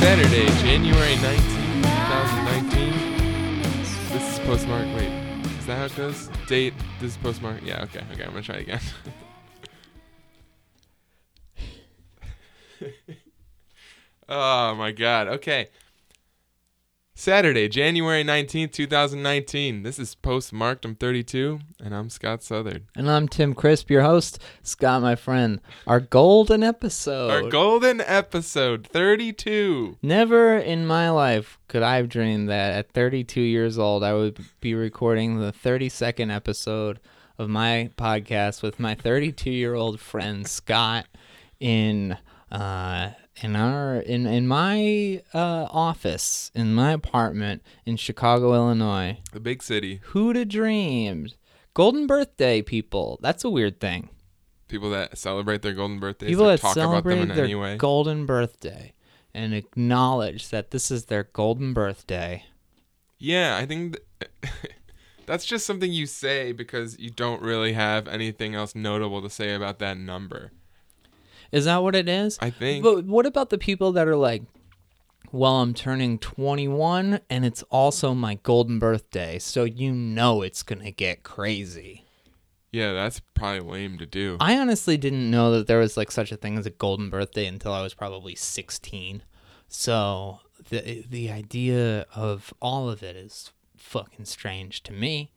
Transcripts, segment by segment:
Saturday, January 19th, 2019. This is postmark. Wait, is that how it goes? Date. This is postmark. Yeah, okay, okay. I'm gonna try it again. oh my god. Okay. Saturday, January 19th, 2019. This is postmarked. I'm 32, and I'm Scott Southard. And I'm Tim Crisp, your host. Scott, my friend. Our golden episode. Our golden episode, 32. Never in my life could I have dreamed that at 32 years old I would be recording the 32nd episode of my podcast with my 32 year old friend Scott in uh, in our in in my uh, office in my apartment in Chicago, Illinois. The big city. Who'd have dreamed? Golden birthday, people. That's a weird thing. People that celebrate their golden birthdays People that talk about celebrate them in their any way. golden birthday and acknowledge that this is their golden birthday. Yeah, I think th- that's just something you say because you don't really have anything else notable to say about that number. Is that what it is? I think. But what about the people that are like, well, I'm turning 21 and it's also my golden birthday, so you know it's going to get crazy. yeah, that's probably lame to do. I honestly didn't know that there was like such a thing as a golden birthday until I was probably 16. So the the idea of all of it is fucking strange to me.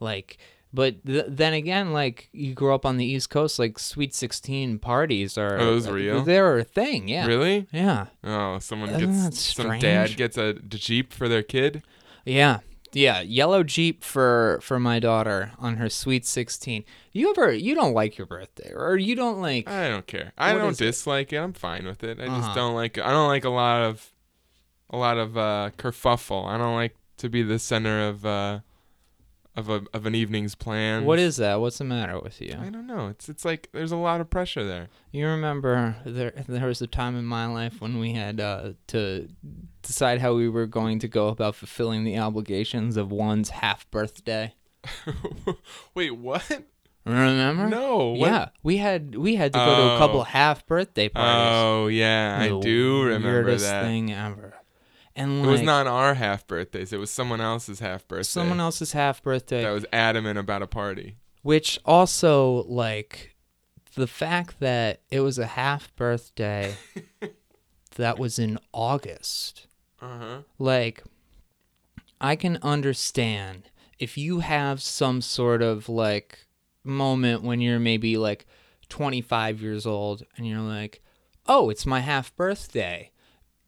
Like but th- then again, like you grow up on the East Coast, like Sweet Sixteen parties are Are those real? They're a thing, yeah. Really? Yeah, Oh, someone Isn't that gets some dad gets a Jeep for their kid. yeah, yeah. Yellow Jeep for for my daughter on her Sweet Sixteen. You ever you don't like your birthday, or you don't like? I don't care. I don't is it? dislike it. I'm fine with it. I just Uh-huh. don't like. I don't like a lot of, a lot of uh, kerfuffle. I don't like to be the center of, uh, of a of an evening's plan. What is that? What's the matter with you? I don't know. It's it's like there's a lot of pressure there. You remember there there was a time in my life when we had uh, to decide how we were going to go about fulfilling the obligations of one's half birthday. Wait, what? Remember? No. what- Yeah, we had we had to go to a couple Oh. half birthday parties. Oh yeah, I do remember weirdest that. thing ever. And It was not our half birthdays. It was someone else's half birthday. someone else's half birthday, that was adamant about a party. which also like the fact that it was a half birthday that was in August. Uh huh. like I can understand if you have some sort of like moment when you're maybe like 25 years old and you're like, "Oh, it's my half birthday."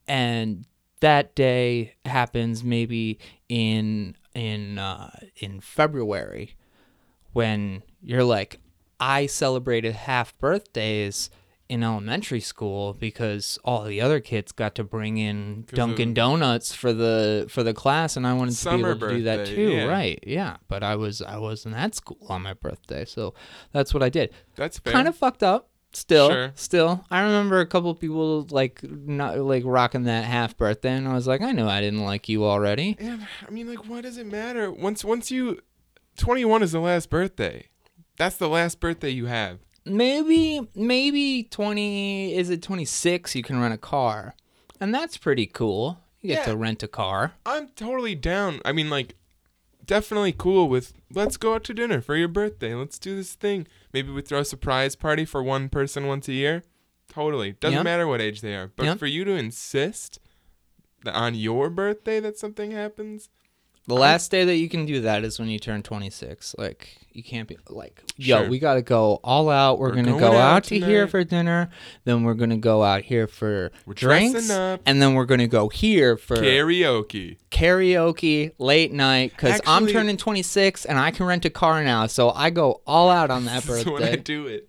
And that day happens maybe in in uh in February when you're like, "I celebrated half birthdays." In elementary school, because all the other kids got to bring in Dunkin' Donuts for the for the class, and I wanted to be able to do that too. yeah. Right? Yeah. But I was I wasn't at school on my birthday, so that's what I did. That's fair. Kind of fucked up. Still, Sure. still, I remember a couple people like not like rocking that half birthday, and I was like, I know I didn't like you already. Yeah, I mean, like, why does it matter? Once, once you, twenty-one is the last birthday. That's the last birthday you have. Maybe, maybe twenty is it twenty six? You can rent a car, and that's pretty cool. You get Yeah. to rent a car. I'm totally down. I mean, like, definitely cool with. Let's go out to dinner for your birthday. Let's do this thing. Maybe we throw a surprise party for one person once a year. Totally doesn't Yeah. matter what age they are. But Yeah. for you to insist that on your birthday that something happens, The last day that you can do that is when you turn 26. Like, you can't be like, yo, Sure. we got to go all out. We're, We're going to going go out out to here for dinner. Then we're going to go out here for We're drinks. And then we're going to go here for karaoke. karaoke late night because I'm turning 26 and I can rent a car now. So I go all out on that This is when I do it.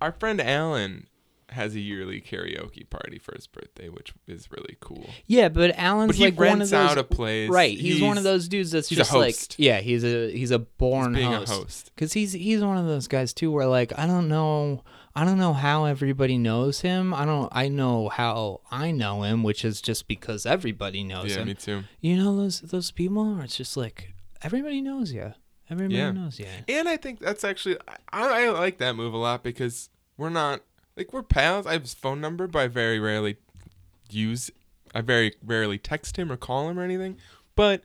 Our friend Alan has a yearly karaoke party for his birthday, which is really cool. Yeah, but Alan's But he like one of rents those. out a place. Right, he's, one of those dudes that's he's just like, yeah, he's a he's a born being host. a host. Cause he's he's one of those guys too, where like I don't know, I don't know how everybody knows him. I don't. I know how I know him, which is just because everybody knows Yeah, him. Yeah, me too. You know those those people. Where it's just like everybody knows you. Everybody Yeah. knows you. And I think that's actually I, I like that move a lot because we're not like we're pals. I have his phone number, but I very rarely use. I very rarely text him or call him or anything. But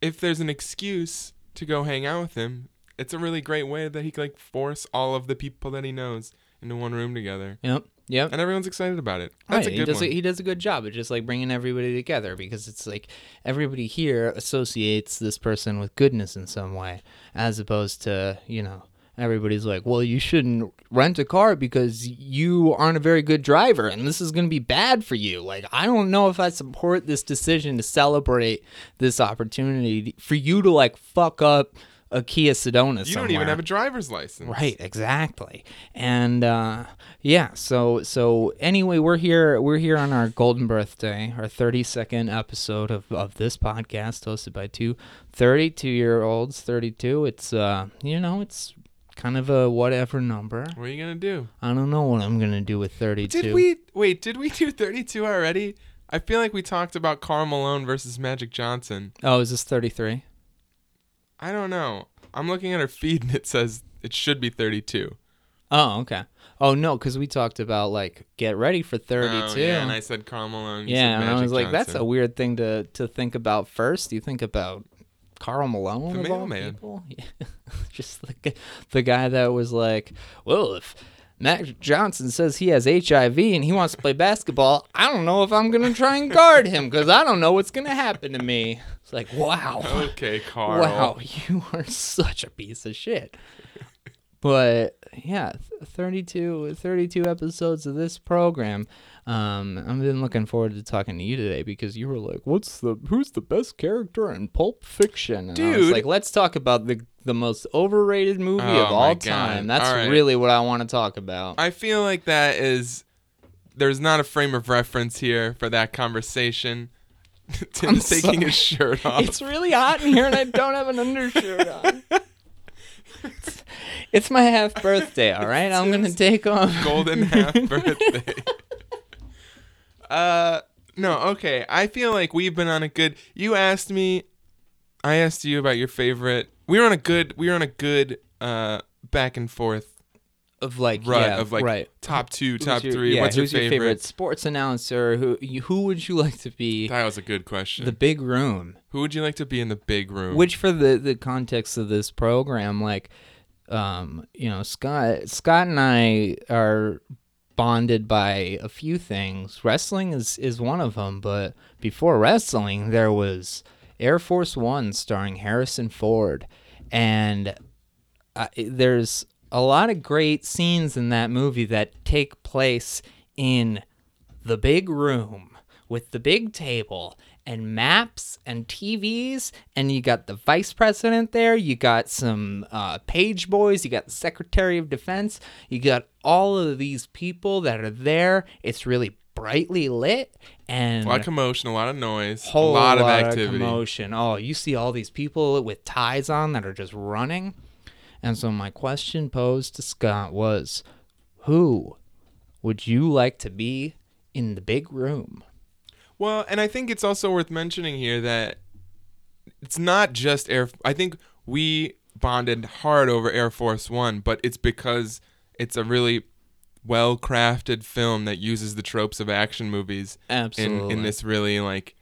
if there's an excuse to go hang out with him, it's a really great way that he can like force all of the people that he knows into one room together, Yep. Yep. and everyone's excited about it. Oh, That's Right, a good he does one. A, he does a good job of just like bringing everybody together because it's like everybody here associates this person with goodness in some way, as opposed to you know everybody's like, well, you shouldn't rent a car because you aren't a very good driver, and this is going to be bad for you. Like, I don't know if I support this decision to celebrate this opportunity for you to like fuck up a Kia Sedona. you don't even have a driver's license, Right, exactly. And uh, yeah, so so anyway, we're here we're here on our golden birthday, our 32nd episode of, of this podcast hosted by two 32 year olds, 32. It's uh, you know, it's kind of a whatever number. What are you gonna do? I don't know what I'm going to do with 32. Did we wait? Did we do 32 already? I feel like we talked about Karl Malone versus Magic Johnson. Oh, is this 33? I don't know. I'm looking at her feed and it says it should be 32. Oh, okay. Oh no, cuz we talked about like get ready for 32. Oh, yeah, and I said Karl Malone. Yeah, said and I was like, that's a weird thing to to think about first. You think about Karl Malone The mailman. people, Yeah. just the the guy that was like, well, if Mac Johnson says he has HIV and he wants to play basketball, I don't know if I'm gonna try and guard him because I don't know what's gonna happen to me. It's like, wow. Okay, Carl. Wow, you are such a piece of shit. But yeah, th- 32, 32 episodes of this program. Um, I've been looking forward to talking to you today because you were like, "What's the who's the best character in Pulp Fiction?" And I was Dude. like, "Let's talk about the the most overrated movie Oh of all time." That's All right. really what I want to talk about. I feel like that is. There's not a frame of reference here for that conversation. Tim's taking sorry. his shirt off. It's really hot in here and I don't have an undershirt on. It's, my half birthday, all right? I'm going to take off. golden half birthday. uh no, okay. I feel like we've been on a good you asked me I asked you about your favorite. We were on a good we were on a good uh back and forth of like rut yeah, of like right. top 2, top your- 3. yeah, What's who's your favorite? sports announcer? Who you, who would you like to be? That was a good question. The big room. Who would you like to be in the big room? Which for the the context of this program, like, um, you know, Scott Scott and I are bonded by a few things. Wrestling is is one of them, but before wrestling, there was Air Force One starring Harrison Ford, and uh, there's a lot of great scenes in that movie that take place in the big room with the big table and maps and TVs, and you got the vice president there, you got some uh, page boys, you got the secretary of defense, you got all of these people that are there. It's really brightly lit and a lot of commotion, a lot of noise, a lot, of lot activity. commotion. Oh, you see all these people with ties on that are just running. And so my question posed to Scott was, who would you like to be in the big room? Well, and I think it's also worth mentioning here that it's not just Air. I think we bonded hard over Air Force One, but it's because it's a really well crafted film that uses the tropes of action movies in Absolutely. in this really like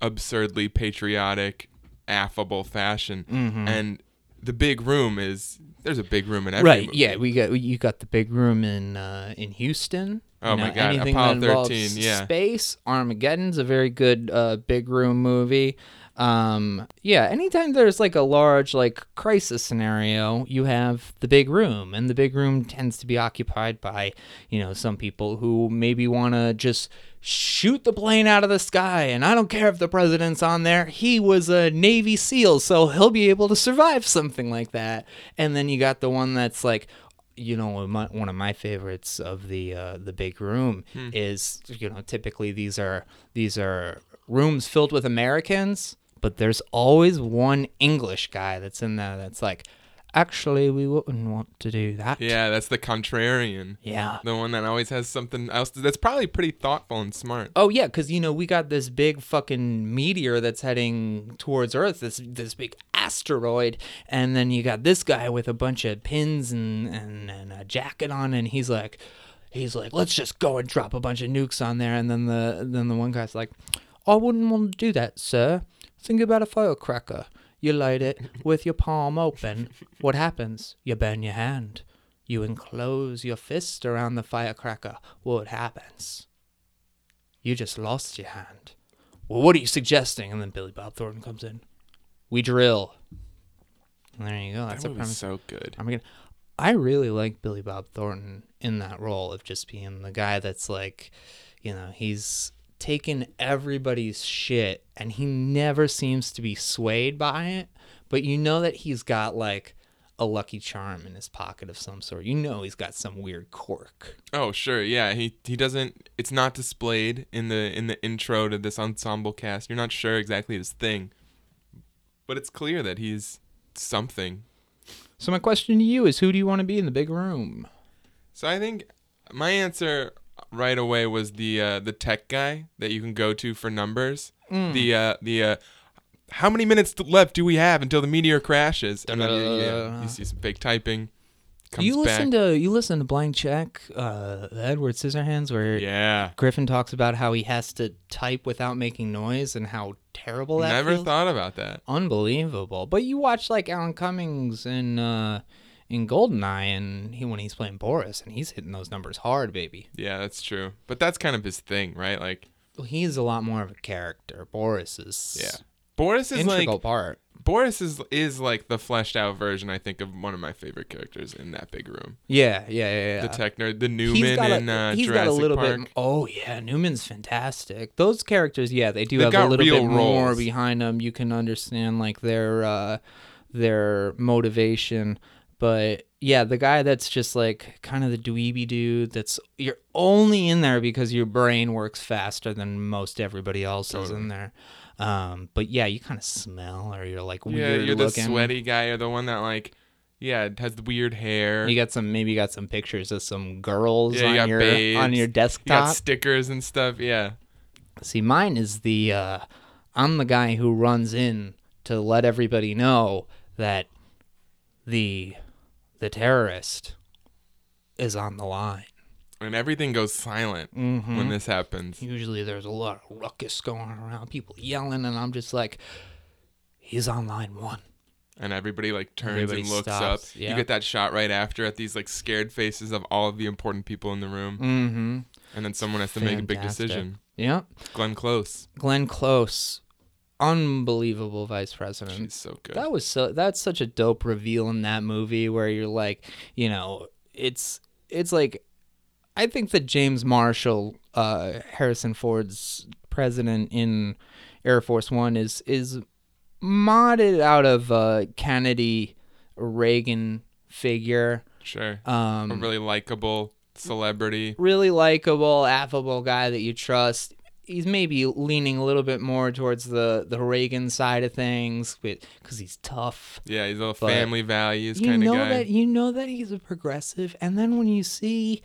absurdly patriotic, affable fashion. Mhm. And the big room is there's a big room in every right? movie. Yeah, we got you got the big room in uh, in Houston. Oh You my God, Anything Apollo that 13, yeah. Space Armageddon's a very good uh, big room movie. Um, yeah, anytime there's like a large like crisis scenario, you have the big room, and the big room tends to be occupied by you know some people who maybe want to just shoot the plane out of the sky, and I don't care if the president's on there. He was a Navy SEAL, so he'll be able to survive something like that. And then you got the one that's like, you know my, one of my favorites of the uh, the big room is you know typically these are these are rooms filled with Americans, but there's always one English guy that's in there that's like. Actually, we wouldn't want to do that. Yeah, that's the contrarian. Yeah. The one that always has something else that's probably pretty thoughtful and smart. Oh yeah, because you know we got this big fucking meteor that's heading towards Earth, this this big asteroid, and then you got this guy with a bunch of pins and and, and a jacket on, and he's like, he's like, let's just go and drop a bunch of nukes on there, and then the then the one guy's like, I wouldn't want to do that, sir. Think about a firecracker. You light it with your palm open. What happens? You burn your hand. You enclose your fist around the firecracker. What happens? You just lost your hand. Well, what are you suggesting? And then Billy Bob Thornton comes in. We drill. And there you go. That's that a premise. so good. I'm gonna. I really like Billy Bob Thornton in that role of just being the guy that's like, you know, he's taken everybody's shit and he never seems to be swayed by it, but you know that he's got like a lucky charm in his pocket of some sort. You know he's got some weird quirk. Oh sure, yeah. He he doesn't. It's not displayed in the in the intro to this ensemble cast. You're not sure exactly his thing, but it's clear that he's something. So my question to you is who do you want to be in the big room? So I think my answer right away was the uh, the tech guy that you can go to for numbers. Hmm. The uh, the uh, how many minutes left do we have until the meteor crashes? And then you, yeah, you see some fake typing. Comes you listen back. to you listen to Blank Check, uh, Edward Scissorhands, where yeah. Griffin talks about how he has to type without making noise and how terrible that Never feels. thought about that. Unbelievable. But you watch like Alan Cummings and. uh, in Goldeneye, and he when he's playing Boris, and he's hitting those numbers hard, baby. Yeah, that's true. But that's kind of his thing, right? Like, Well, he's a lot more of a character. Boris is yeah. Boris is integral like part. Boris is is like the fleshed out version, I think, of one of my favorite characters in that big room. Yeah, yeah, yeah. yeah. The tech nerd, the He's Newman got a, in uh, he's Jurassic got a little Park. bit. Oh yeah, Newman's fantastic. Those characters, yeah, they do They've have a little bit more roles. behind them. You can understand like their uh, their motivation, but yeah, the guy that's just like kind of the dweeby dude. That's you're only in there because your brain works faster than most everybody else is in there. Um, but yeah, you kind of smell or you're like yeah, weird you're looking. the sweaty guy or the one that like, yeah, has the weird hair. You got some maybe you got some pictures of some girls Yeah, you on got your babes. on your you got desktop. stickers and stuff. Yeah, See, mine is the uh, I'm the guy who runs in to let everybody know that the the terrorist is on the line. and everything goes silent Mm-hmm. when this happens. Usually, there's a lot of ruckus going around, people yelling, and I'm just like, he's on line one. and everybody like turns Everybody and looks stops, up. yeah. You get that shot right after at these like scared faces of all of the important people in the room, Mm-hmm. and then someone has to make a big decision. Yeah. Glenn Close, Glenn Close, unbelievable vice president. she's so good. That was so that's such a dope reveal in that movie where you're like, you know, it's it's like I think that James Marshall, uh, Harrison Ford's president in Air Force One is is modded out of a Kennedy Reagan figure. sure, a Um, really likable celebrity. really likable, affable guy that you trust. He's maybe leaning a little bit more towards the the Reagan side of things, because he's tough. Yeah, he's a But family values kind of know guy. that you know that he's a progressive, and then when you see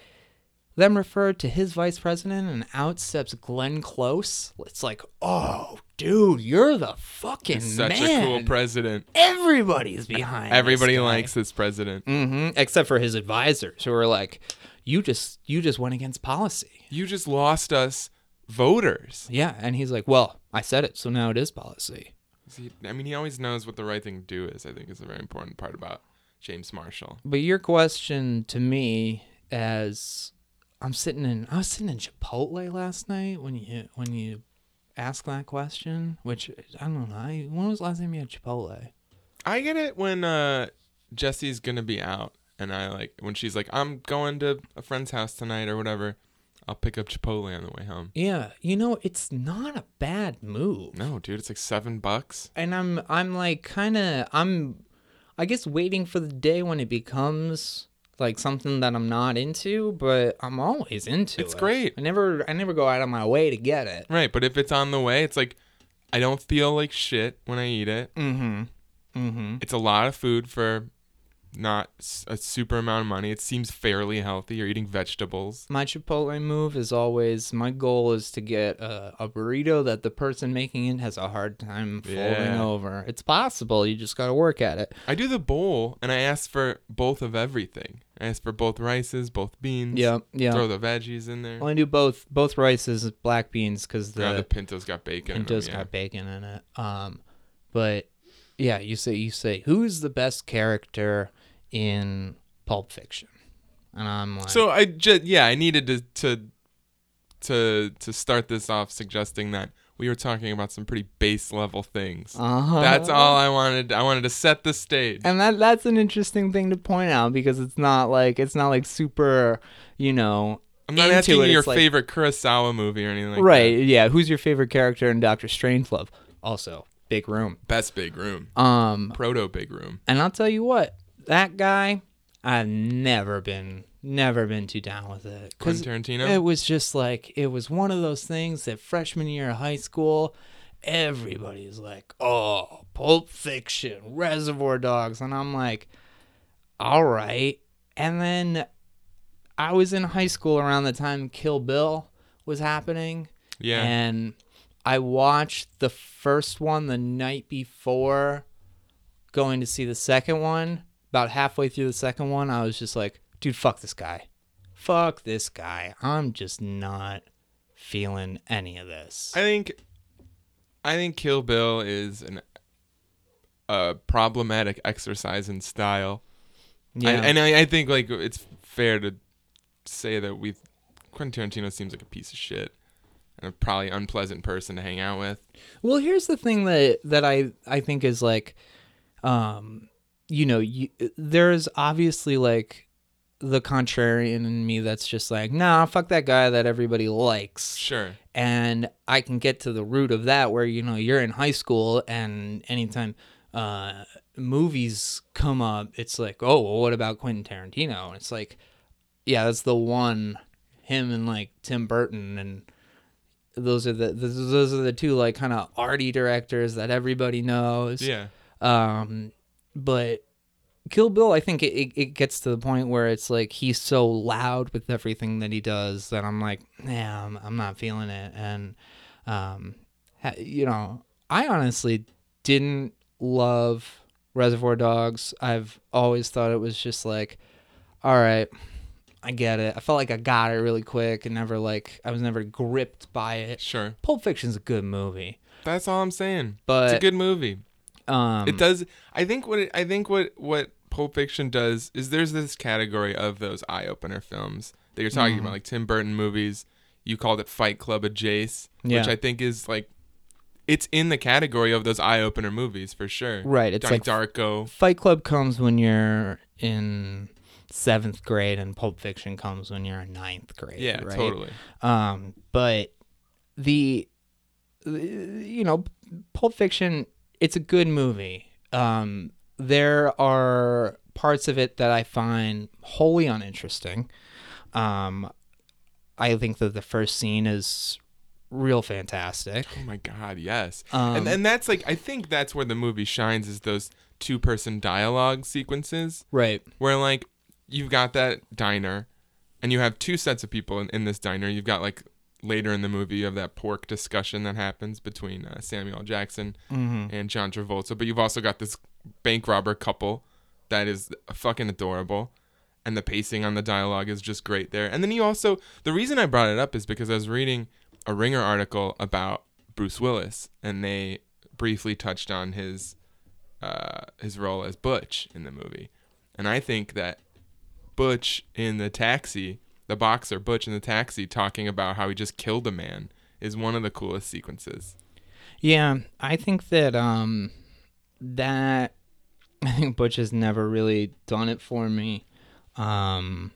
them refer to his vice president and out steps Glenn Close, it's like, oh, dude, you're the fucking He's such man. a cool president. Everybody's behind. Everybody likes this president. hmm except for his advisors, who are like, you just you just went against policy. You just lost us voters. Yeah, and he's like, well, I said it, so now it is policy. See, I mean, he always knows what the right thing to do is. I think is a very important part about James Marshall. But your question to me as I'm sitting in I was sitting in Chipotle last night when you when you asked that question, which I don't know. I, when was the last time you had Chipotle? I get it when uh, Jesse's gonna be out, and I like when she's like, "I'm going to a friend's house tonight" or whatever. I'll pick up Chipotle on the way home. Yeah, you know, it's not a bad move. No, dude, it's like seven bucks. And I'm I'm like kind of I'm I guess waiting for the day when it becomes like something that I'm not into, but I'm always into It's it. It's great. I never I never go out of my way to get it. Right, but if it's on the way, it's like I don't feel like shit when I eat it. Mm-hmm. Mm-hmm. It's a lot of food for not a super amount of money. It seems fairly healthy. You're eating vegetables. My Chipotle move is always my goal is to get a, a burrito that the person making it has a hard time folding Yeah. over. It's possible. You just got to work at it. I do the bowl and I ask for both of everything. I ask for both rices, both beans. Yeah, yeah. Throw the veggies in there. Well, I do both both rices, black beans, because the Yeah, the pinto's got bacon. in them, yeah. got bacon in it. Um, but yeah, you say you say who's the best character in Pulp Fiction, and I'm like, So I just yeah, I needed to to to to start this off suggesting that we were talking about some pretty base level things. uh-huh. That's all I wanted. I wanted to set the stage. And that that's an interesting thing to point out because it's not like it's not like super, you know. I'm not into asking it, your it's like- favorite Kurosawa movie or anything like right? that. Yeah. Who's your favorite character in Doctor Strangelove? Also, big room. Best big room. Um, Proto big room. and I'll tell you what, that guy, I've never been never been too down with it. Quentin Tarantino. It was just like it was one of those things that freshman year of high school, everybody's like, "Oh, Pulp Fiction, Reservoir Dogs," and I'm like, "All right." And then I was in high school around the time Kill Bill was happening, yeah. and I watched the first one the night before going to see the second one. About halfway through the second one, I was just like, dude, fuck this guy. Fuck this guy. I'm just not feeling any of this. I think I think Kill Bill is an a problematic exercise in style. I, yeah. and I, I think like it's fair to say that we Quentin Tarantino seems like a piece of shit and a probably unpleasant person to hang out with. Well, here's the thing that that I I think is like, um, you know, you, there's obviously like the contrarian in me that's just like, nah, fuck that guy that everybody likes, Sure. and I can get to the root of that where you know you're in high school and anytime uh, movies come up, it's like, oh, well, what about Quentin Tarantino? And it's like, yeah, that's the one, him and like Tim Burton and those are the those those are the two like kind of arty directors that everybody knows. Yeah. Um, but Kill Bill, I think it, it, it gets to the point where it's like he's so loud with everything that he does that I'm like, yeah, I'm, I'm not feeling it. And, um, ha- you know, I honestly didn't love Reservoir Dogs. I've always thought it was just like, all right, I get it. I felt like I got it really quick and never like, I was never gripped by it. Sure. Pulp Fiction's a good movie, That's all I'm saying. but it's a good movie. Um, it does I think what it, I think what what Pulp Fiction does is there's this category of those eye opener films that you're talking Mhm. about, like Tim Burton movies. You called it Fight Club of Jace, Yeah. which I think is like it's in the category of those eye opener movies for sure. Right, it's Donnie like- Darko. Fight Club comes when you're in seventh grade, and Pulp Fiction comes when you're in ninth grade. Yeah, right? totally. Um, but the- you know, Pulp Fiction, it's a good movie. Um, there are parts of it that I find wholly uninteresting. Um, I think that the first scene is real fantastic. Oh my god, yes. Um, and and that's like I think that's where the movie shines is those two person dialogue sequences right. where like you've got that diner and you have two sets of people in, in this diner. You've got like later in the movie you have that pork discussion that happens between uh, Samuel. Jackson hmm and John Travolta, but you've also got this bank robber couple that is fucking adorable. And the pacing on the dialogue is just great there. And then you also, the reason I brought it up is because I was reading a Ringer article about Bruce Willis, and they briefly touched on his uh, his role as Butch in the movie. And I think that Butch in the taxi, the boxer Butch in the taxi, talking about how he just killed a man, is one of the coolest sequences. Yeah, I think that um that I think Butch has never really done it for me. Um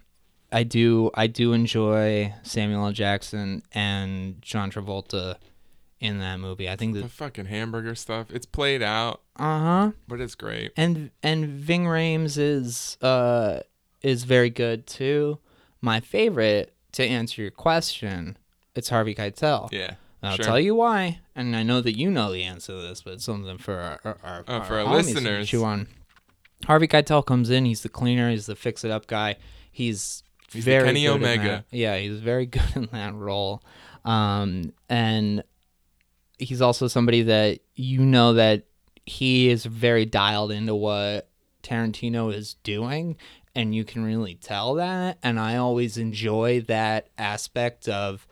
I do I do enjoy Samuel L. Jackson and John Travolta in that movie. I think The fucking hamburger stuff, it's played out, uh-huh. but it's great. And and Ving Rhames is uh is very good too. My favorite to answer your question, it's Harvey Keitel. Yeah. I'll sure. tell you why, and I know that you know the answer to this, but it's something for our, our, our, Oh, for our our listeners. chew on. Harvey Keitel comes in. He's the cleaner. He's the fix it up guy. He's, He's very Kenny good in Omega. that. Yeah, he's very good in that role. Um, and he's also somebody that you know that he is very dialed into what Tarantino is doing, and you can really tell that. And I always enjoy that aspect of,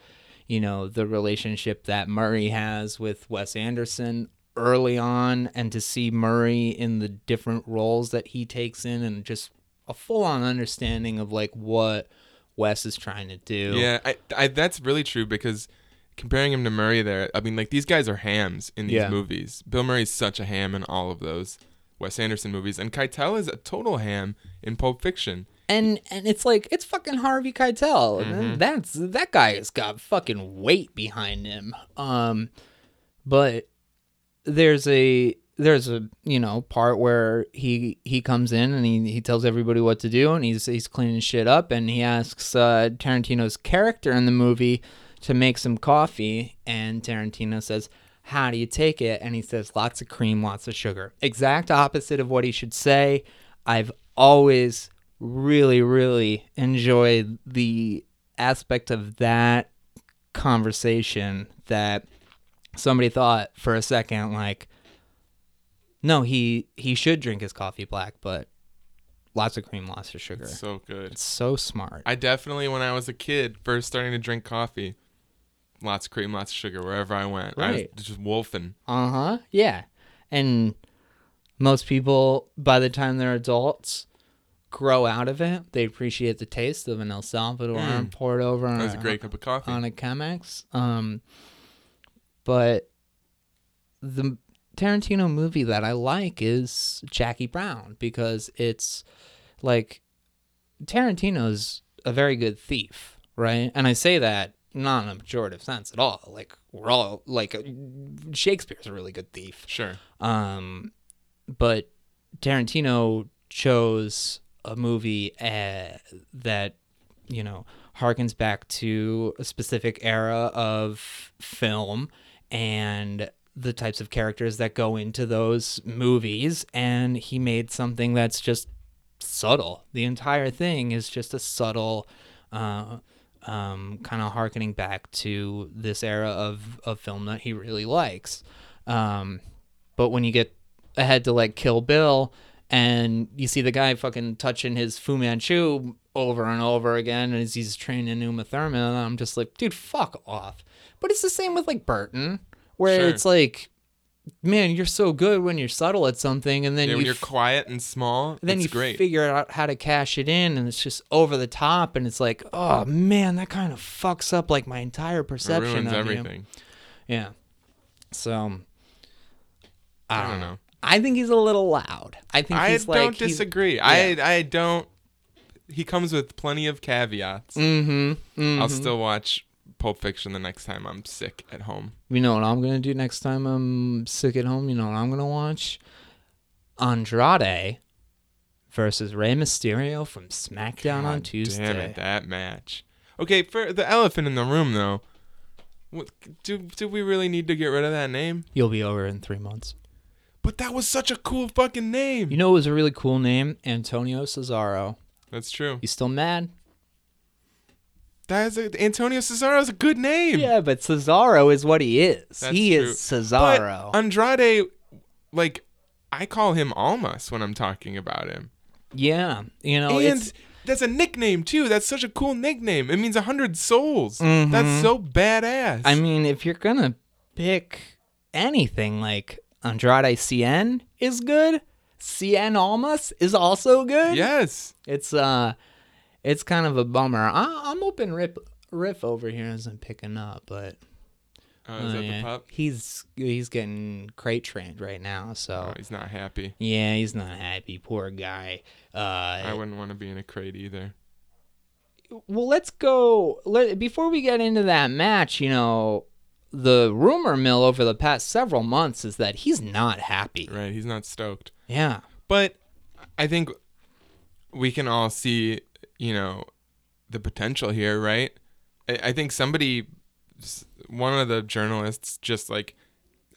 you know, the relationship that Murray has with Wes Anderson early on, and to see Murray in the different roles that he takes in, and just a full on understanding of like what Wes is trying to do. Yeah, I, I that's really true because comparing him to Murray there, I mean like these guys are hams in these Yeah. movies. Bill Murray's such a ham in all of those Wes Anderson movies and Keitel is a total ham in Pulp Fiction. and and it's like it's fucking Harvey Keitel. Mm-hmm. That's that guy has got fucking weight behind him. Um, but there's a there's a you know part where he he comes in and he, he tells everybody what to do and he's he's cleaning shit up and he asks uh, Tarantino's character in the movie to make some coffee and Tarantino says how do you take it? And he says lots of cream lots of sugar. Exact opposite of what he should say. I've always really really enjoyed the aspect of that conversation that somebody thought for a second like no he he should drink his coffee black but lots of cream lots of sugar. So good. it's so smart. I definitely when I was a kid first starting to drink coffee, lots of cream, lots of sugar wherever I went. I was just wolfing. uh-huh yeah and most people by the time they're adults grow out of it they appreciate the taste of an el salvador Mm. poured over on That was a a, great cup of coffee. on a Chemex. Um, but the Tarantino movie that I like is Jackie Brown because it's like Tarantino's a very good thief, right? And I say that not in a pejorative sense at all. Like we're all like Shakespeare's a really good thief. Sure. Um, but Tarantino chose a movie uh, that you know harkens back to a specific era of film and the types of characters that go into those movies and he made something that's just subtle the entire thing is just a subtle uh, um, kind of harkening back to this era of, of film that he really likes um, but when you get ahead to like Kill Bill and you see the guy fucking touching his Fu Manchu over and over again as he's training Uma Thurman, I'm just like, dude, fuck off. But it's the same with like Burton, where Sure. it's like, man, you're so good when you're subtle at something, and then Yeah, you when you're f- quiet and small, then it's you great. figure out how to cash it in, and it's just over the top, and it's like, oh man, that kind of fucks up like my entire it perception ruins of you. everything. Yeah. So I don't, don't know. know. I think he's a little loud. I think I don't like disagree. I I don't. He comes with plenty of caveats. Mhm. mhm. I'll still watch Pulp Fiction the next time I'm sick at home. You know what I'm gonna do next time I'm sick at home? You know what I'm gonna watch? Andrade versus Rey Mysterio from SmackDown on Tuesday. Damn it, that match. Okay, for the elephant in the room though, what, do do we really need to get rid of that name? You'll be over in three months. But that was such a cool fucking name. You know, it was a really cool name, Antonio Cesaro. That's true. He's still mad? That is a, Antonio Cesaro is a good name. Yeah, but Cesaro is what he is. That's he true. is Cesaro. But Andrade, like, I call him Almas when I'm talking about him. yeah, you know, and it's that's a nickname too. That's such a cool nickname. It means a hundred souls. Mhm. That's so badass. I mean, if you're gonna pick anything, like Andrade Cien is good. Cien Almas is also good. yes. It's uh, it's kind of a bummer. I, I'm hoping Rip Riff over here isn't picking up, but Oh, is uh, that yeah, the pup? he's he's getting crate trained right now. So Oh, he's not happy. yeah, he's not happy. Poor guy. I Uh, wouldn't want to be in a crate either. well, let's go. Let, before we get into that match, you know, the rumor mill over the past several months is that he's not happy. Right? He's not stoked. Yeah. But I think we can all see, you know, the potential here, right? I, I think somebody, one of the journalists, just like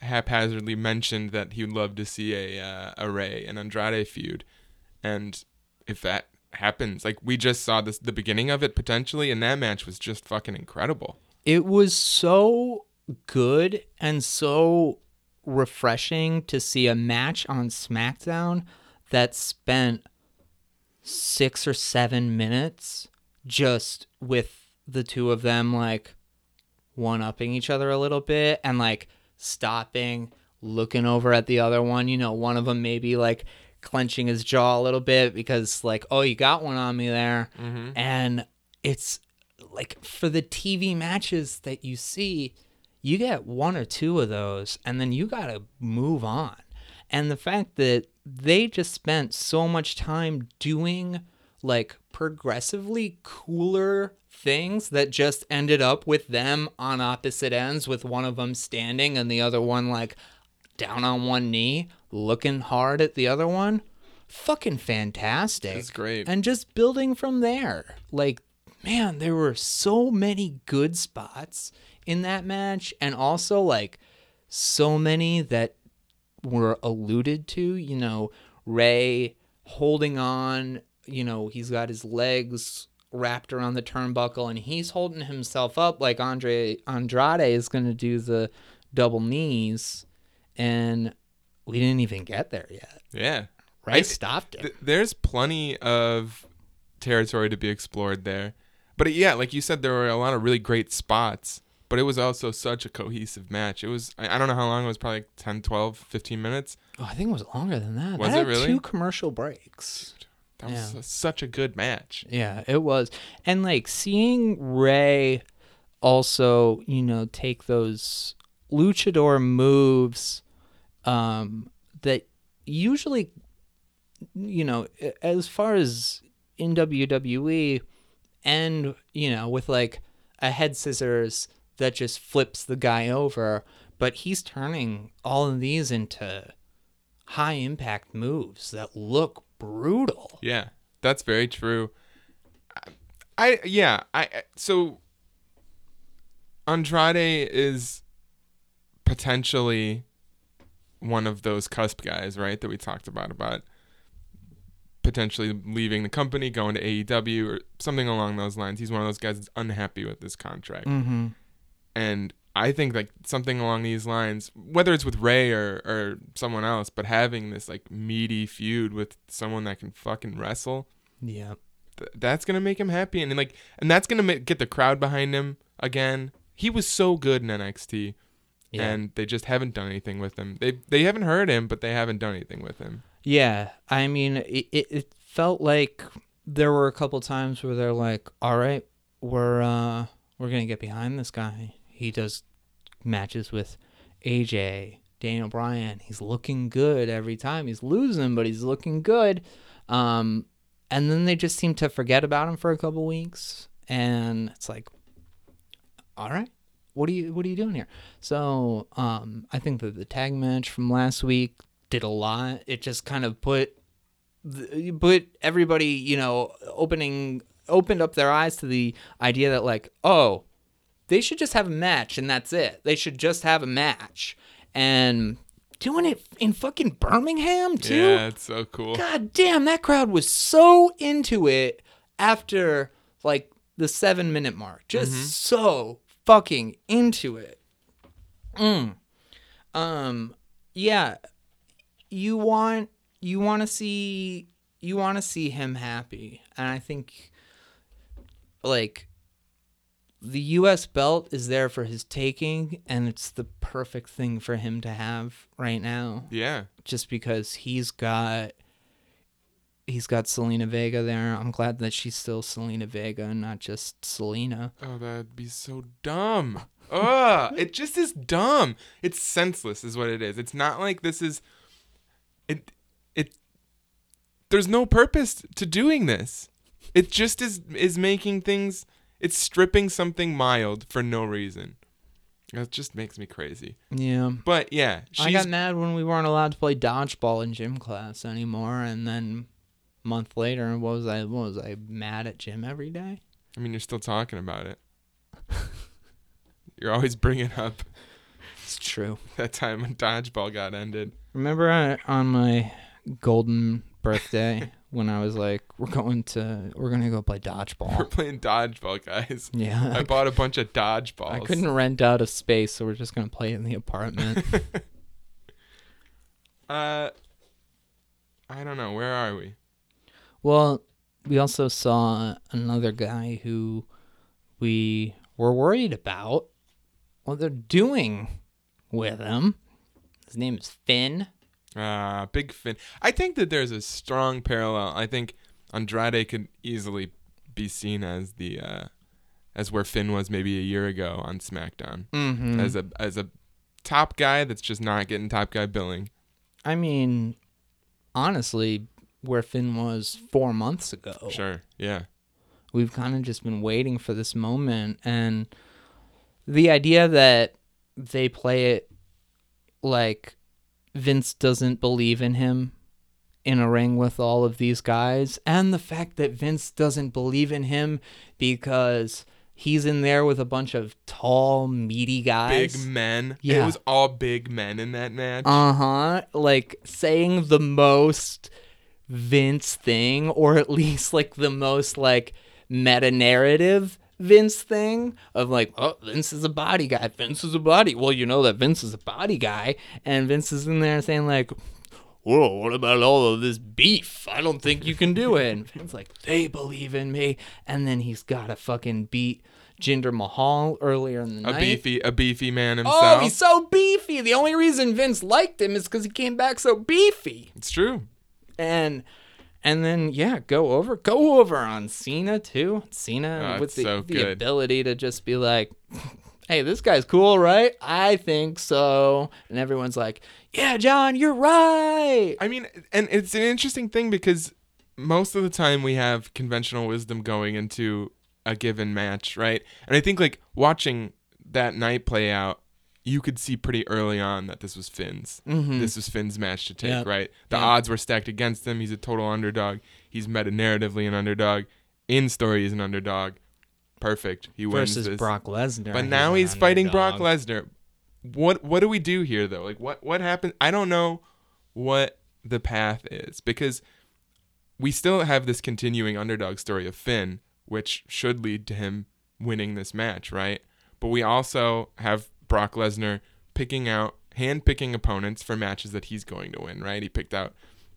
haphazardly mentioned that he would love to see a uh, a Rey and Andrade feud, And if that happens, like we just saw this the beginning of it potentially, and that match was just fucking incredible. It was so good and so refreshing to see a match on SmackDown that spent six or seven minutes just with the two of them like one upping each other a little bit and like stopping, looking over at the other one. You know, one of them maybe like clenching his jaw a little bit because like, oh, you got one on me there. Mm-hmm. And it's like for the TV matches that you see, you get one or two of those and then you got to move on. And the fact that they just spent so much time doing like progressively cooler things that just ended up with them on opposite ends with one of them standing and the other one like down on one knee looking hard at the other one. Fucking fantastic. That's great. and just building from there. Like man there were so many good spots in that match and also like so many that were alluded to you know Rey holding on you know he's got his legs wrapped around the turnbuckle and he's holding himself up like andre andrade is going to do the double knees and we didn't even get there yet Yeah. Right I- stopped it Th- there's plenty of territory to be explored there. But yeah, like you said, there were a lot of really great spots, but it was also such a cohesive match. It was, I, I don't know how long it was, probably like 10, 12, 15 minutes. oh, i think it was longer than that Was that it really? two commercial breaks That was Yeah. a- such a good match. Yeah, it was. And like seeing Rey also, you know, take those luchador moves um that usually you know, as far as in WWE and, you know, with like a head scissors that just flips the guy over, but he's turning all of these into high impact moves that look brutal. Yeah, that's very true. I, I yeah, I so Andrade is potentially one of those cusp guys, right? That we talked about about potentially leaving the company, going to AEW or something along those lines. He's one of those guys that's unhappy with this contract. Mm-hmm. And I think like something along these lines, whether it's with Rey or, or someone else, but having this like meaty feud with someone that can fucking wrestle, Yeah. th- that's gonna make him happy, and, and like, and that's gonna ma- get the crowd behind him again. He was so good in NXT, Yeah. and they just haven't done anything with him. They they haven't heard him, but they haven't done anything with him. Yeah, I mean, it, it, it felt like there were a couple times where they're like, "All right, we're uh, we're gonna get behind this guy. He does matches with AJ, Daniel Bryan. He's looking good every time. He's losing, but he's looking good." Um, and then they just seem to forget about him for a couple weeks, and it's like, "All right." What are you what are you doing here? So um, I think that the tag match from last week did a lot. It just kind of put put everybody, you know, opening opened up their eyes to the idea that like, oh, they should just have a match and that's it. They should just have a match. And doing it in fucking Birmingham too. Yeah, it's so cool. God damn, that crowd was so into it after like the seven minute mark. Just so fucking into it. Mm. Um, yeah. You want you want to see you want to see him happy, and I think like the U.S. belt is there for his taking, and it's the perfect thing for him to have right now Yeah, just because he's got he's got Zelina Vega there. I'm glad that she's still Zelina Vega and not just Zelina. Oh, that'd be so dumb. Ugh, it just is dumb. It's senseless, is what it is. It's not like this is. It, it. There's no purpose to doing this. It just is is making things. It's stripping something mild for no reason. That just makes me crazy. Yeah. But yeah, I got mad when we weren't allowed to play dodgeball in gym class anymore and then a month later what was I what was I mad at gym every day? I mean, you're still talking about it. you're always bringing up It's true. that time when dodgeball got ended. Remember on- on my golden birthday when I was like, we're going to we're gonna go play dodgeball." We're playing dodgeball, guys. yeah, I bought a bunch of dodgeballs. I couldn't rent out a space, so we're just gonna play in the apartment. Uh, I don't know. Where are we? well, we also saw another guy who we were worried about what they're doing with him. His name is Finn. Uh, Big Finn. I think that there's a strong parallel. I think Andrade could easily be seen as the uh, as where Finn was maybe a year ago on SmackDown Mm-hmm. as a as a top guy that's just not getting top guy billing. I mean, honestly, where Finn was four months ago. Sure. Yeah. we've kind of just been waiting for this moment and the idea that they play it like Vince doesn't believe in him in a ring with all of these guys and the fact that Vince doesn't believe in him because he's in there with a bunch of tall meaty guys Big men. Yeah. It was all big men in that match. uh-huh like saying the most Vince thing or at least like the most like meta narrative Vince thing of like, oh, Vince is a body guy. Vince is a body. Well, you know that Vince is a body guy, and Vince is in there saying like, whoa, what about all of this beef? I don't think you can do it. And Vince's like, they believe in me, and then he's got to fucking beat Jinder Mahal earlier in the a night. beefy a beefy man oh, himself. Oh, he's so beefy. The only reason Vince liked him is because he came back so beefy. it's true. And and then yeah, go over, go over on Cena too. Cena Oh, with the, so the ability to just be like, "Hey, this guy's cool, right? I think so." And everyone's like, "Yeah, John, you're right." I mean, and it's an interesting thing because most of the time we have conventional wisdom going into a given match, right? And I think like watching that night play out, you could see pretty early on that this was Finn's. Mm-hmm. This was Finn's match to take, Yep. right? The Yep. odds were stacked against him. He's a total underdog. He's meta narratively an underdog. In story, he's an underdog. Perfect. He wins Versus this. Brock Lesnar. But now an he's fighting Brock. Lesnar. What what do we do here though? Like what what happened? I don't know what the path is because we still have this continuing underdog story of Finn, which should lead to him winning this match, right? But we also have Brock Lesnar picking out hand picking opponents for matches that he's going to win, right? He picked out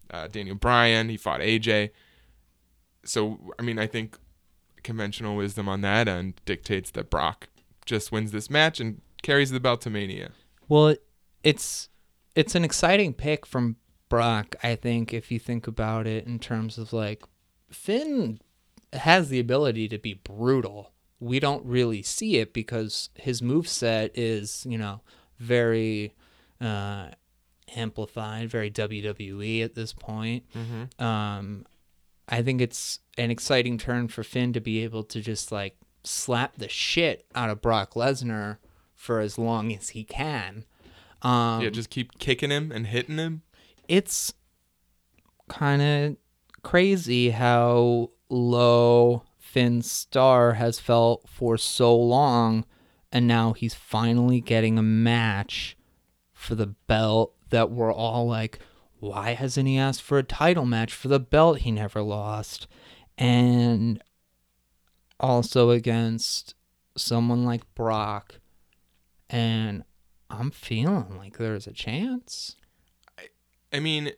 uh, Daniel Bryan, he fought AJ. So I mean, I think conventional wisdom on that end dictates that Brock just wins this match and carries the belt to Mania. Well, it's it's an exciting pick from Brock. I think if you think about it in terms of like Finn has the ability to be brutal. We don't really see it because his move set is you know very uh, amplified, very WWE at this point. Um, I think it's an exciting turn for Finn to be able to just like slap the shit out of Brock Lesnar for as long as he can. Um, yeah, just keep kicking him and hitting him. it's kind of crazy how low Finn's star has felt for so long, and now he's finally getting a match for the belt that we're all like, why hasn't he asked for a title match for the belt he never lost? And also against someone like Brock. And I'm feeling like there's a chance. I mean,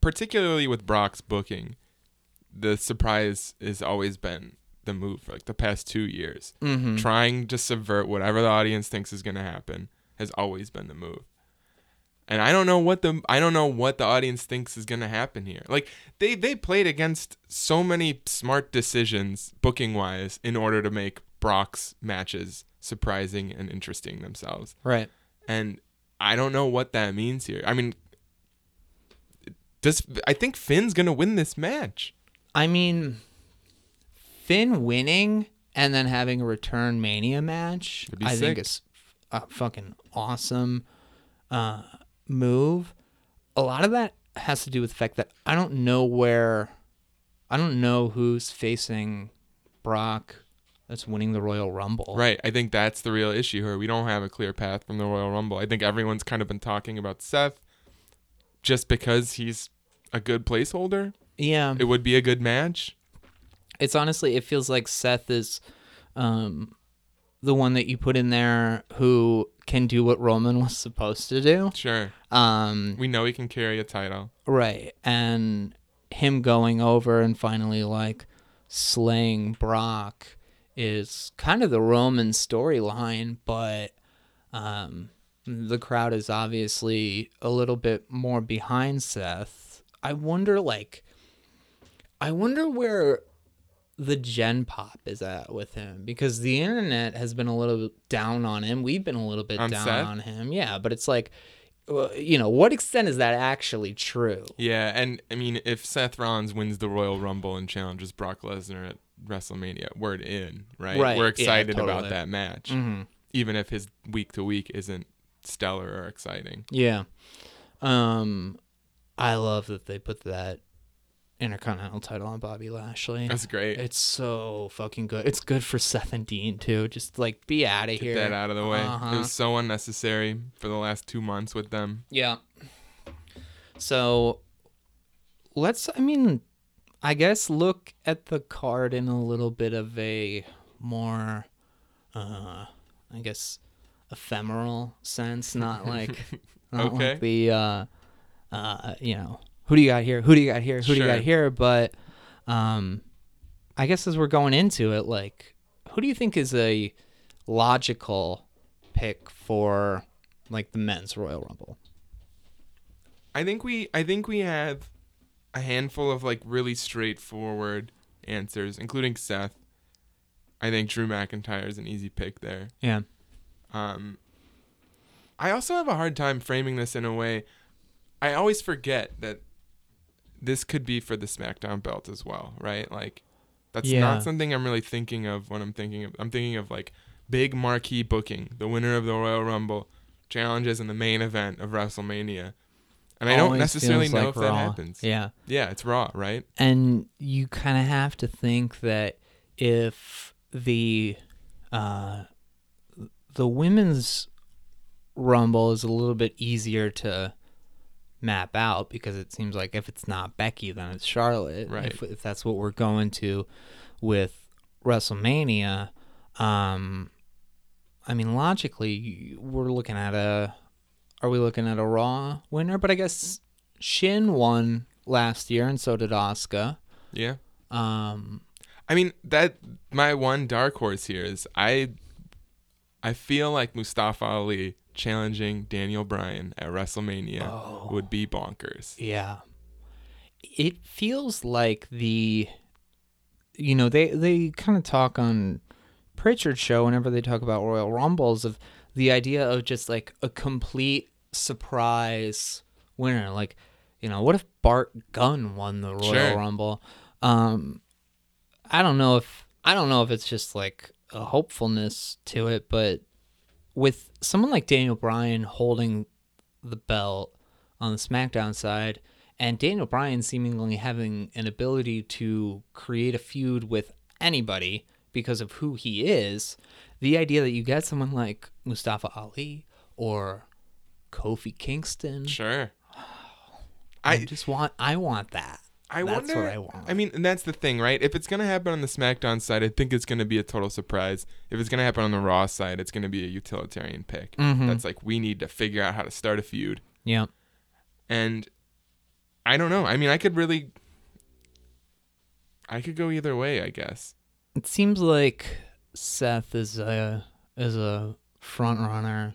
particularly with Brock's booking, the surprise has always been the move for like the past two years. Mm-hmm. Trying to subvert whatever the audience thinks is going to happen has always been the move. And I don't know what the I don't know what the audience thinks is going to happen here. Like they they played against so many smart decisions booking wise in order to make Brock's matches surprising and interesting themselves. Right. And I don't know what that means here. I mean, does I think Finn's gonna win this match? I mean, Finn winning and then having a return Mania match, I think sick. is a fucking awesome uh, move. A lot of that has to do with the fact that I don't know where, I don't know who's facing Brock that's winning the Royal Rumble. Right. I think that's the real issue here. We don't have a clear path from the Royal Rumble. I think everyone's kind of been talking about Seth just because he's a good placeholder. Yeah. it would be a good match. It's honestly it feels like Seth is um the one that you put in there who can do what Roman was supposed to do. Sure, Um we know he can carry a title. right. And him going over and finally like slaying Brock is kind of the Roman storyline, but um the crowd is obviously a little bit more behind Seth. I wonder like I wonder where the gen pop is at with him because the internet has been a little down on him. We've been a little bit On down Seth? on him. Yeah, but it's like you know, what extent is that actually true? Yeah, and I mean, if Seth Rollins wins the Royal Rumble and challenges Brock Lesnar at WrestleMania, word in, right? Right, We're yeah, excited about that match, Mhm. even if his week to week isn't stellar or exciting. Yeah. Um I love that they put that Intercontinental title on Bobby Lashley. That's great. It's so fucking good. It's good for Seth and Dean too. Just like be out of here. Get that out of the way. Uh-huh. It was so unnecessary for the last two months with them. Yeah. So let's I mean I guess look at the card in a little bit of a more uh I guess ephemeral sense, not like not Okay. like the uh uh you know, who do you got here? Who do you got here? Who do you got here? But um I guess as we're going into it, like who do you think is a logical pick for like the men's Royal Rumble? I think we I think we have a handful of like really straightforward answers, including Seth. I think Drew McIntyre is an easy pick there. Yeah. Um, I also have a hard time framing this in a way. I always forget that this could be for the SmackDown belt as well, right? Like, that's Yeah. not something I'm really thinking of when I'm thinking of. I'm thinking of like big marquee booking, the winner of the Royal Rumble challenges in the main event of WrestleMania, and I don't necessarily know like if that happens. Yeah. Yeah, it's Raw, right? And you kind of have to think that if the uh the women's rumble is a little bit easier to map out because it seems like if it's not Becky then it's Charlotte. Right. If, if that's what we're going to with WrestleMania, um I mean logically we're looking at a are we looking at a Raw winner? But I guess Shin won last year and so did Asuka. Yeah. Um, I mean that my one dark horse here is I I feel like Mustafa Ali challenging Daniel Bryan at WrestleMania Oh. would be bonkers. yeah. It feels like the, you know, they they kind of talk on Prichard show whenever they talk about Royal Rumbles of the idea of just like a complete surprise winner. Like, you know, what if Bart Gunn won the Royal Sure. Rumble? Um, I don't know if I don't know if it's just like a hopefulness to it, but with someone like Daniel Bryan holding the belt on the SmackDown side, and Daniel Bryan seemingly having an ability to create a feud with anybody because of who he is, the idea that you get someone like Mustafa Ali or Kofi Kingston, Sure. I, I just want I want that. I That's wonder. what I want. I mean, and that's the thing, right? If it's gonna happen on the SmackDown side, I think it's gonna be a total surprise. If it's gonna happen on the Raw side, it's gonna be a utilitarian pick. Mhm. That's like we need to figure out how to start a feud. Yeah. And I don't know. I mean, I could really. I could go either way, I guess. It seems like Seth is a is a front runner.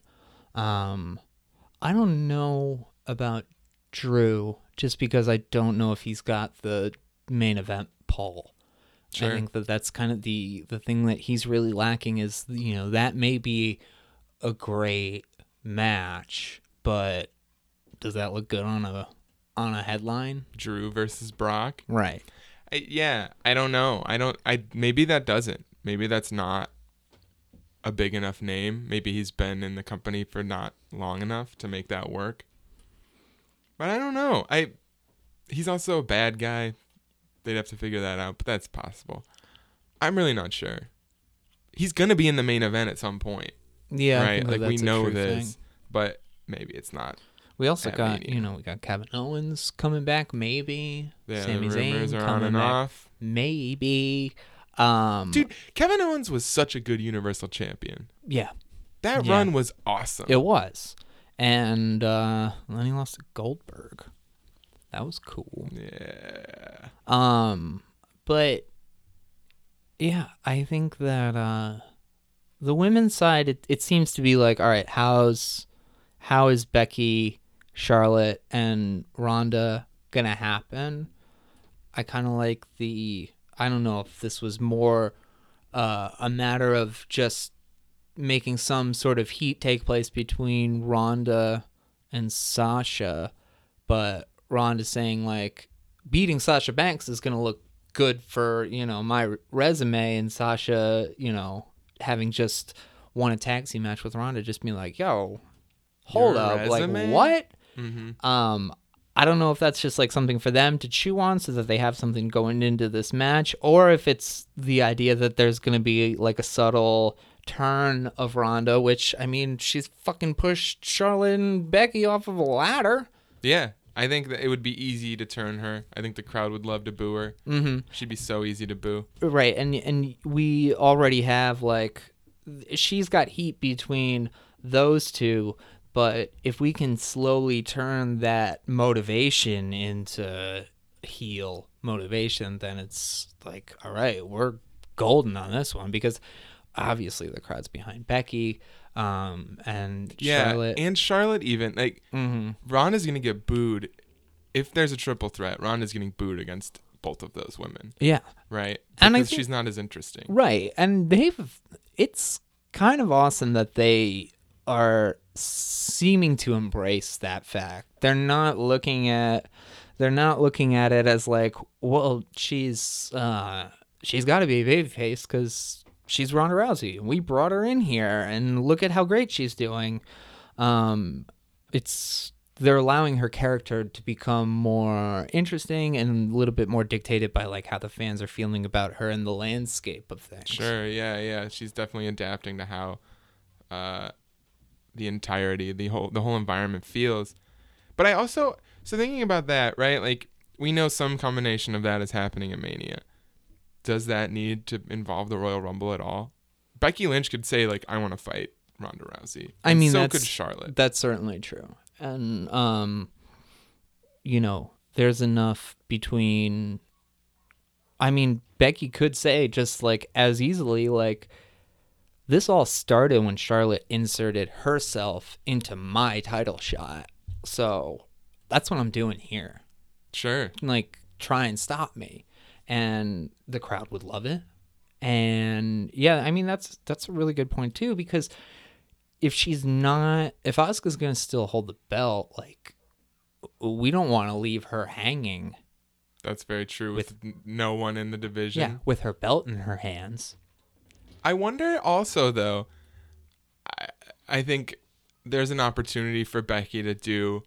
Um, I don't know about Drew just because I don't know if he's got the main event pull. Sure. I think that that's kind of the the thing that he's really lacking is you know that may be a great match, but does that look good on a on a headline? Drew versus Brock. Right. I, yeah, I don't know. I don't. I maybe that doesn't. Maybe that's not a big enough name. Maybe he's been in the company for not long enough to make that work. But I don't know. I he's also a bad guy. They'd have to figure that out, but that's possible. I'm really not sure. He's gonna be in the main event at some point, Yeah. Right? Like we know this, thing. but maybe it's not. We also got Mania. you know we got Kevin Owens coming back maybe. Yeah, Sami Zayn are on coming and back off. maybe. Um, Dude, Kevin Owens was such a good Universal Champion. yeah, That Yeah. run was awesome. it was, and uh, then he lost to Goldberg. That was cool. yeah. Um, but yeah, I think that uh, the women's side, it, it seems to be like, all right, how's how is Becky, Charlotte, and Ronda gonna happen? I kind of like the. I don't know if this was more uh, a matter of just making some sort of heat take place between Ronda and Sasha, but Ronda saying like beating Sasha Banks is gonna look good for you know my resume, and Sasha, you know, having just won a tag team match with Ronda, just being like, "Yo, hold Your up, resume? like what?" Mm-hmm. Um, I don't know if that's just like something for them to chew on so that they have something going into this match, or if it's the idea that there's going to be like a subtle turn of Ronda, which I mean, she's fucking pushed Charlotte and Becky off of a ladder. Yeah. I think that it would be easy to turn her. I think the crowd would love to boo her. Mm-hmm. She'd be so easy to boo. Right, and and we already have like she's got heat between those two, but if we can slowly turn that motivation into heel motivation, then it's like, all right, we're golden on this one because obviously the crowd's behind Becky, um, and Yeah. Charlotte. And Charlotte even like hmm is gonna get booed if there's a triple threat. Ron is getting booed against both of those women, Yeah, right? And I think- she's not as interesting. Right. And they've it's kind of awesome that they are seeming to embrace that fact. They're not looking at they're not looking at it as like, well, she's uh she's got to be a babyface cuz she's Ronda Rousey. We brought her in here and look at how great she's doing. Um it's they're allowing her character to become more interesting and a little bit more dictated by like how the fans are feeling about her and the landscape of things. Sure, yeah, yeah. She's definitely adapting to how uh, the entirety, the whole, the whole environment feels. But I also, so thinking about that, right? Like we know some combination of that is happening in Mania. Does that need to involve the Royal Rumble at all? Becky Lynch could say like, "I want to fight Ronda Rousey." I mean, so could Charlotte. That's certainly true. And um you know, there's enough between I mean, Becky could say just like as easily like this all started when Charlotte inserted herself into my title shot. So, that's what I'm doing here. Sure. Like try and stop me. And the crowd would love it. And yeah, I mean that's that's a really good point too because if she's not if Asuka's going to still hold the belt, like we don't want to leave her hanging. That's very true. With, n no one in the division. Yeah, with her belt in her hands. I wonder also though. I I think there's an opportunity for Becky to do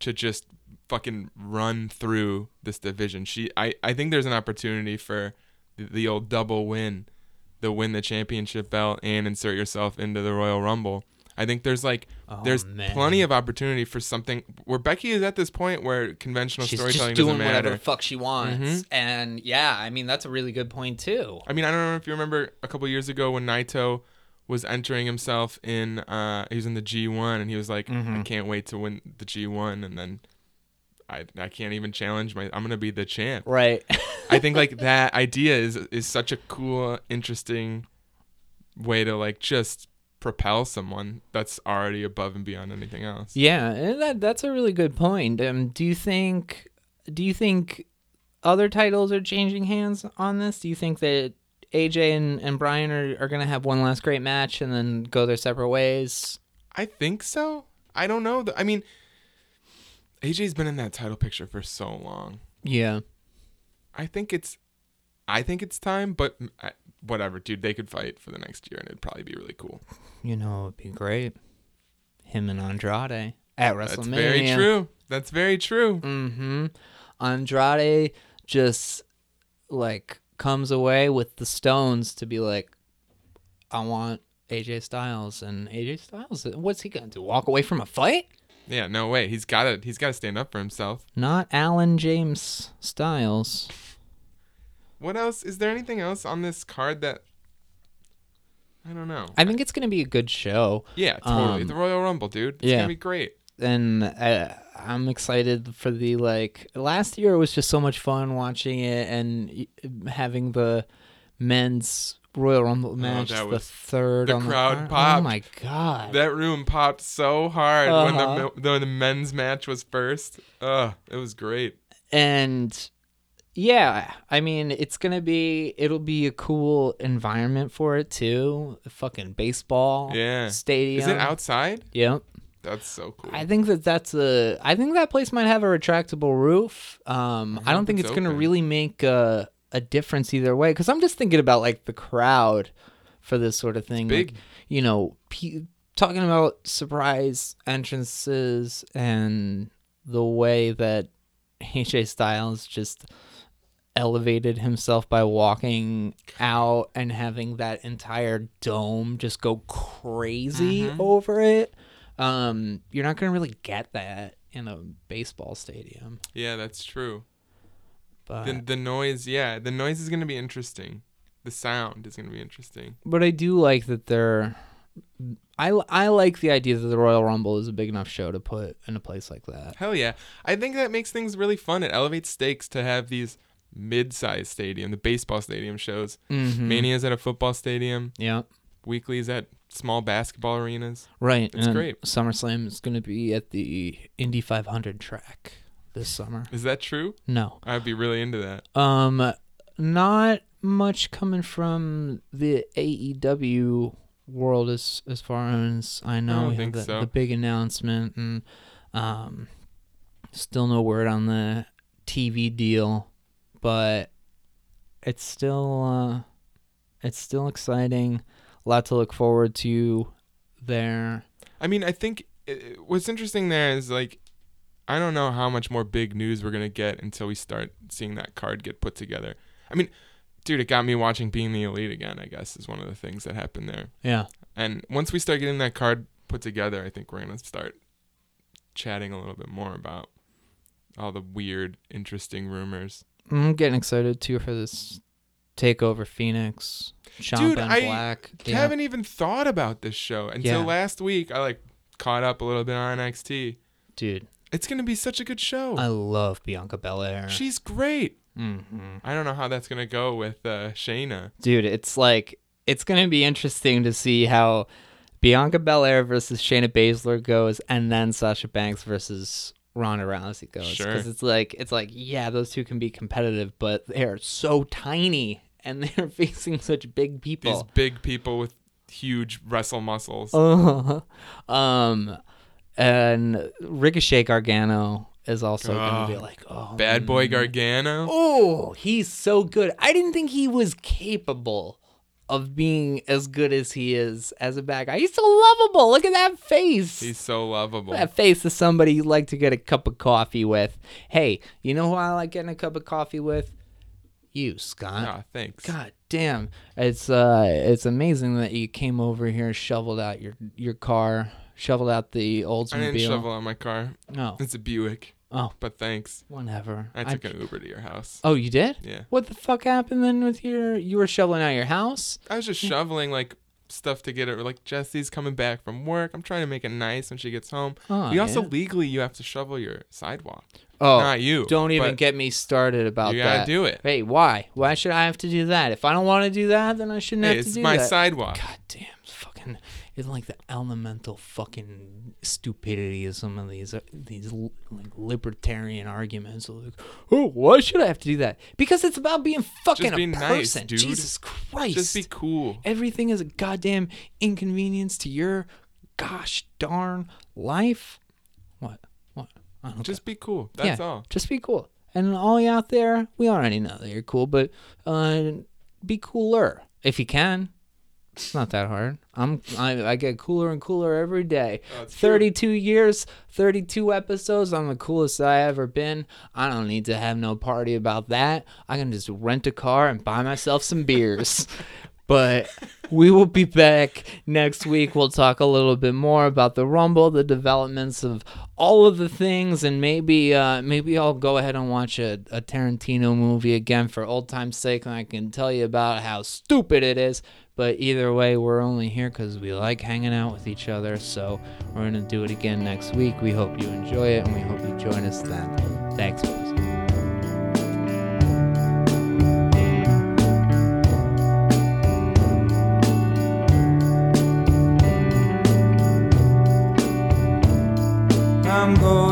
to just fucking run through this division. She I I think there's an opportunity for the, the old double win, the win the championship belt and insert yourself into the Royal Rumble. I think there's like Oh, there's man. plenty of opportunity for something where Becky is at this point where conventional She's storytelling just doesn't doing whatever the fuck she wants. Mhm. And yeah, I mean that's a really good point too. I mean, I don't know if you remember a couple years ago when Naito was entering himself in uh he was in the G1 and he was like I Mhm. can't wait to win the G1 and then I I can't even challenge my I'm going to be the champ. Right. I think like that idea is is such a cool interesting way to like just propel someone that's already above and beyond anything else. Yeah, and that that's a really good point. Um, do you think do you think other titles are changing hands on this? Do you think that AJ and, and Brian are, are gonna have one last great match and then go their separate ways? I think so. I don't know. I mean AJ's been in that title picture for so long. Yeah. I think it's, I think it's time. But I, whatever, dude. They could fight for the next year, and it'd probably be really cool. You know, it'd be great. Him and Andrade at WrestleMania. That's very true. That's very true. Mm-hmm. Andrade just like comes away with the stones to be like, I want AJ Styles, and AJ Styles, what's he gonna do? Walk away from a fight? Yeah, no way. He's got to he's got to stand up for himself. Not Alan James Styles. What else? Is there anything else on this card that I don't know? I think it's gonna be a good show, yeah, totally. um, the Royal Rumble, dude. It's yeah. gonna be great. and uh, I'm excited for the like. Last year was just so much fun watching it and having the men's Royal Rumble match, Oh, the third. the crowd the popped. Oh my god! That room popped so hard when Uh-huh. the when the men's match was first. Ugh, it was great. and yeah i mean it's gonna be it'll be a cool environment for it too the fucking baseball Yeah. stadium Is it outside? yep That's so cool. i think that that's a i think that place might have a retractable roof um i, I don't think it's it's gonna really make a, a difference either way because i'm just thinking about like the crowd for this sort of thing. Like, you know pe- talking about surprise entrances and the way that AJ Styles just elevated himself by walking out and having that entire dome just go crazy Mhm. over it. Um, you're not gonna really get that in a baseball stadium. Yeah, that's true. But The the noise, yeah, the noise is gonna be interesting. The sound is gonna be interesting. but I do like that they're. I, I like the idea that the Royal Rumble is a big enough show to put in a place like that. Hell yeah. I think that makes things really fun. It elevates stakes to have these mid-sized stadium, the baseball stadium shows. Mm-hmm. Mania's at a football stadium. Yeah. Weekly's at small basketball arenas. Right. It's and great. SummerSlam is going to be at the Indy 500 track this summer. Is that true? No. I'd be really into that. Um, not much coming from the AEW world as as far as I know. don't we think had the, so. the big announcement, and um, still no word on the TV deal, but it's still uh, it's still exciting. A lot to look forward to there. I mean, I think uh what's interesting there is like, I don't know how much more big news we're gonna get until we start seeing that card get put together. I mean, dude, it got me watching Being the Elite again. I guess is one of the things that happened there. Yeah. And once we start getting that card put together, I think we're gonna start chatting a little bit more about all the weird, interesting rumors. I'm getting excited too for this takeover Phoenix. Sean Dude, Ben I Black. Yeah. Haven't even thought about this show until Yeah. last week. I like caught up a little bit on NXT. Dude, It's gonna be such a good show. I love Bianca Belair. She's great. hmm I don't know how that's gonna go with uh, Shayna. Dude, it's like it's gonna be interesting to see how Bianca Belair versus Shayna Baszler goes, and then Sasha Banks versus Ronda Rousey goes. Sure. Because it's like it's like yeah, those two can be competitive, but they are so tiny and they're facing such big people. These big people with huge wrestle muscles. Uh, um, and Ricochet Gargano is also gonna be Oh, like, oh, Bad boy. Gargano. Oh, he's so good. I didn't think he was capable of being as good as he is as a bad guy. He's so lovable. Look at that face. He's so lovable. that face is somebody you'd like to get a cup of coffee with. Hey, you know who I like getting a cup of coffee with? You, Scott. Ah, thanks. God damn. It's uh it's amazing that you came over here, shoveled out your your car, shoveled out the Oldsmobile. I didn't shovel out my car. No. It's a Buick. Oh, But thanks. whatever. I took an Uber to your house. Oh, you did? Yeah. What the fuck happened then with your you were shoveling out your house? I was just shoveling like stuff to get it. Like Jesse's coming back from work. I'm trying to make it nice when she gets home. Oh, you also yeah. legally you have to shovel your sidewalk. Oh, Not you. don't even get me started about that. You gotta do it. Hey, why? Why should I have to do that? If I don't want to do that, then I shouldn't Hey, have to do that. it's my sidewalk. God damn, fucking it's like the elemental fucking stupidity of some of these uh, these like libertarian arguments. Like, oh, why should I have to do that? Because it's about being fucking be a nice, person. dude. Jesus Christ! Just be cool. Everything is a goddamn inconvenience to your gosh darn life. What? What? I don't Just be cool. That's yeah, all. Just be cool. And all you out there, we already know that you're cool, but uh, be cooler if you can. It's not that hard. I'm I, I get cooler and cooler every day. Oh, it's true. 32 years, 32 episodes. I'm the coolest I ever been. I don't need to have no party about that. I can just rent a car and buy myself some beers. But we will be back next week. We'll talk a little bit more about the Rumble, the developments of all of the things, and maybe uh, maybe I'll go ahead and watch a, a Tarantino movie again for old time's sake, and I can tell you about how stupid it is. But either way, we're only here because we like hanging out with each other. So we're gonna do it again next week. We hope you enjoy it, and we hope you join us then. Thanks, I'm going